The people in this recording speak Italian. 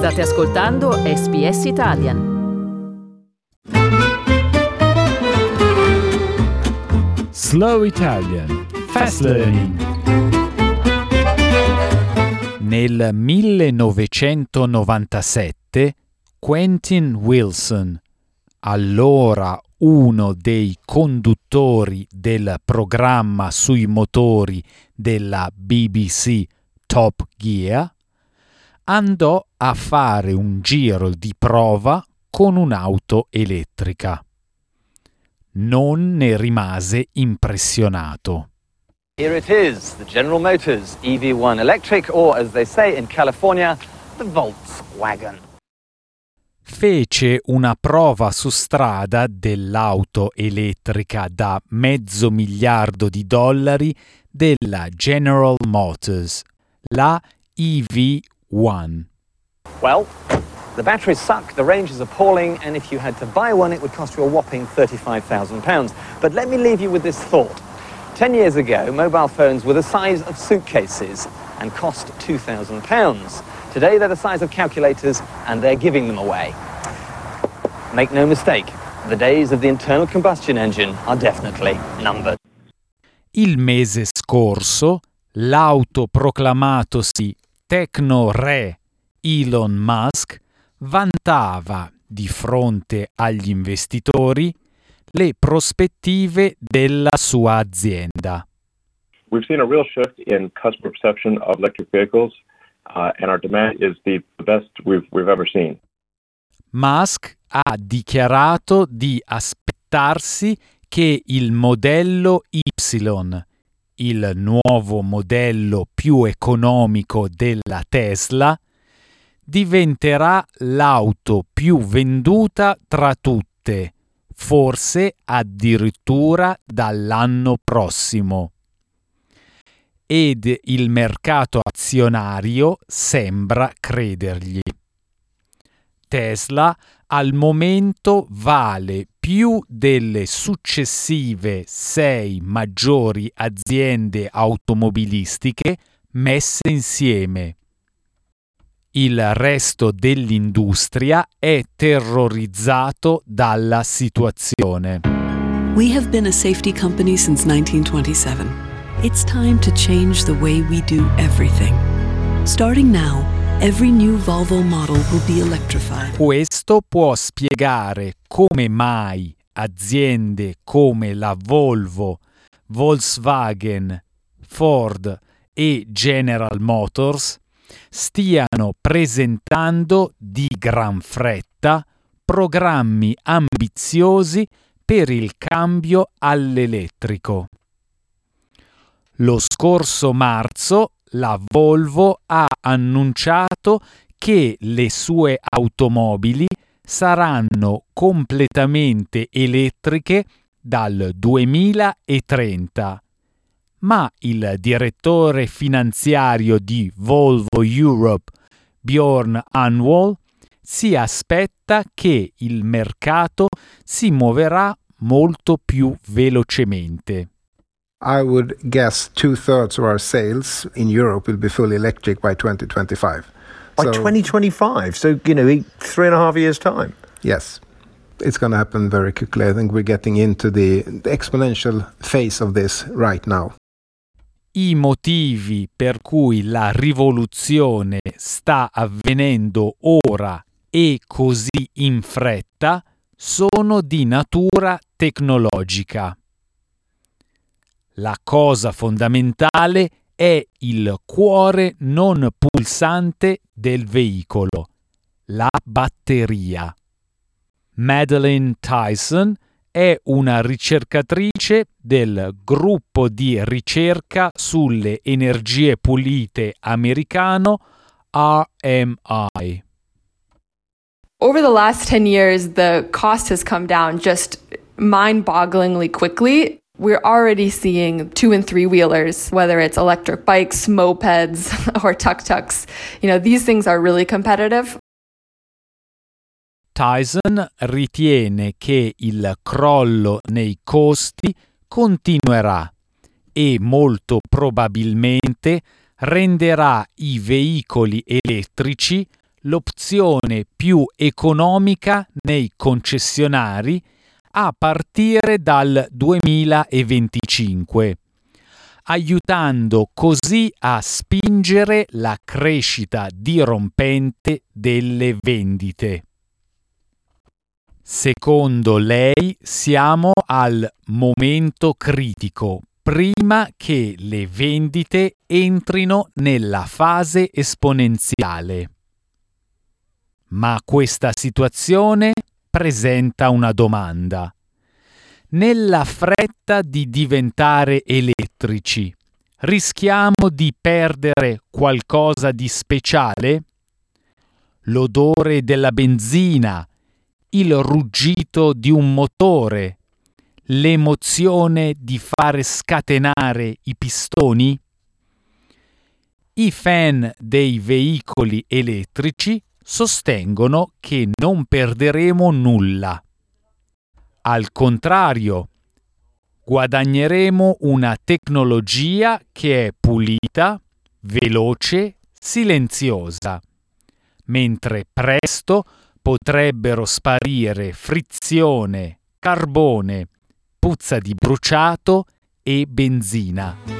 State ascoltando SBS Italian. Slow Italian. Fast Learning. Nel 1997 Quentin Wilson, allora uno dei conduttori del programma sui motori della BBC Top Gear, andò a fare un giro di prova con un'auto elettrica. Non ne rimase impressionato. Here it is, the General Motors EV1 Electric, or as they say in California, the Volkswagen. Fece una prova su strada dell'auto elettrica da mezzo miliardo di dollari della General Motors, la EV1. Well, the batteries suck, the range is appalling, and if you had to buy one, it would cost you a whopping £35,000. But let me leave you with this thought. Ten years ago, mobile phones were the size of suitcases and cost £2,000. Today, they're the size of calculators, and they're giving them away. Make no mistake, the days of the internal combustion engine are definitely numbered. Il mese scorso, l'autoproclamatosi Tecno Re Elon Musk vantava di fronte agli investitori le prospettive della sua azienda. We've seen a real shift in customer perception of electric vehicles, uh, and our demand is the best we've, we've ever seen. Musk ha dichiarato di aspettarsi che il modello Y, il nuovo modello più economico della Tesla, diventerà l'auto più venduta tra tutte, forse addirittura dall'anno prossimo. Ed il mercato azionario sembra credergli. Tesla al momento vale più delle successive sei maggiori aziende automobilistiche messe insieme. Il resto dell'industria è terrorizzato dalla situazione. We have been a safety company since 1927. It's time to change the way we do everything. Starting now, Questo può spiegare come mai aziende come la Volvo, Volkswagen, Ford e General Motors stiano presentando di gran fretta programmi ambiziosi per il cambio all'elettrico. Lo scorso marzo la Volvo ha annunciato che le sue automobili saranno completamente elettriche dal 2030 ma il direttore finanziario di Volvo Europe, Bjorn Anwall, si aspetta che il mercato si muoverà molto più velocemente. I would guess two thirds of our sales in Europe will be fully electric by 2025. By So, 2025, so, you know, three and a half years' time. Yes. It's going to happen very quickly. I think we're getting into the, the exponential phase of this right now. I motivi per cui la rivoluzione sta avvenendo ora e così in fretta sono di natura tecnologica. La cosa fondamentale è il cuore non pulsante del veicolo, la batteria. Madeline Tyson è una ricercatrice del gruppo di ricerca sulle energie pulite americano RMI. Over the last 10 years, the cost has come down just mind bogglingly quickly. We're already seeing two and three wheelers, whether it's electric bikes, mopeds, or tuk tuks. You know, these things are really competitive. Tyson ritiene che il crollo nei costi continuerà e molto probabilmente renderà i veicoli elettrici l'opzione più economica nei concessionari a partire dal 2025, aiutando così a spingere la crescita dirompente delle vendite. Secondo lei siamo al momento critico prima che le vendite entrino nella fase esponenziale. Ma questa situazione presenta una domanda. Nella fretta di diventare elettrici, rischiamo di perdere qualcosa di speciale? L'odore della benzina, il ruggito di un motore, l'emozione di fare scatenare i pistoni? I fan dei veicoli elettrici sostengono che non perderemo nulla. Al contrario, guadagneremo una tecnologia che è pulita, veloce, silenziosa, mentre presto potrebbero sparire frizione, carbone, puzza di bruciato e benzina.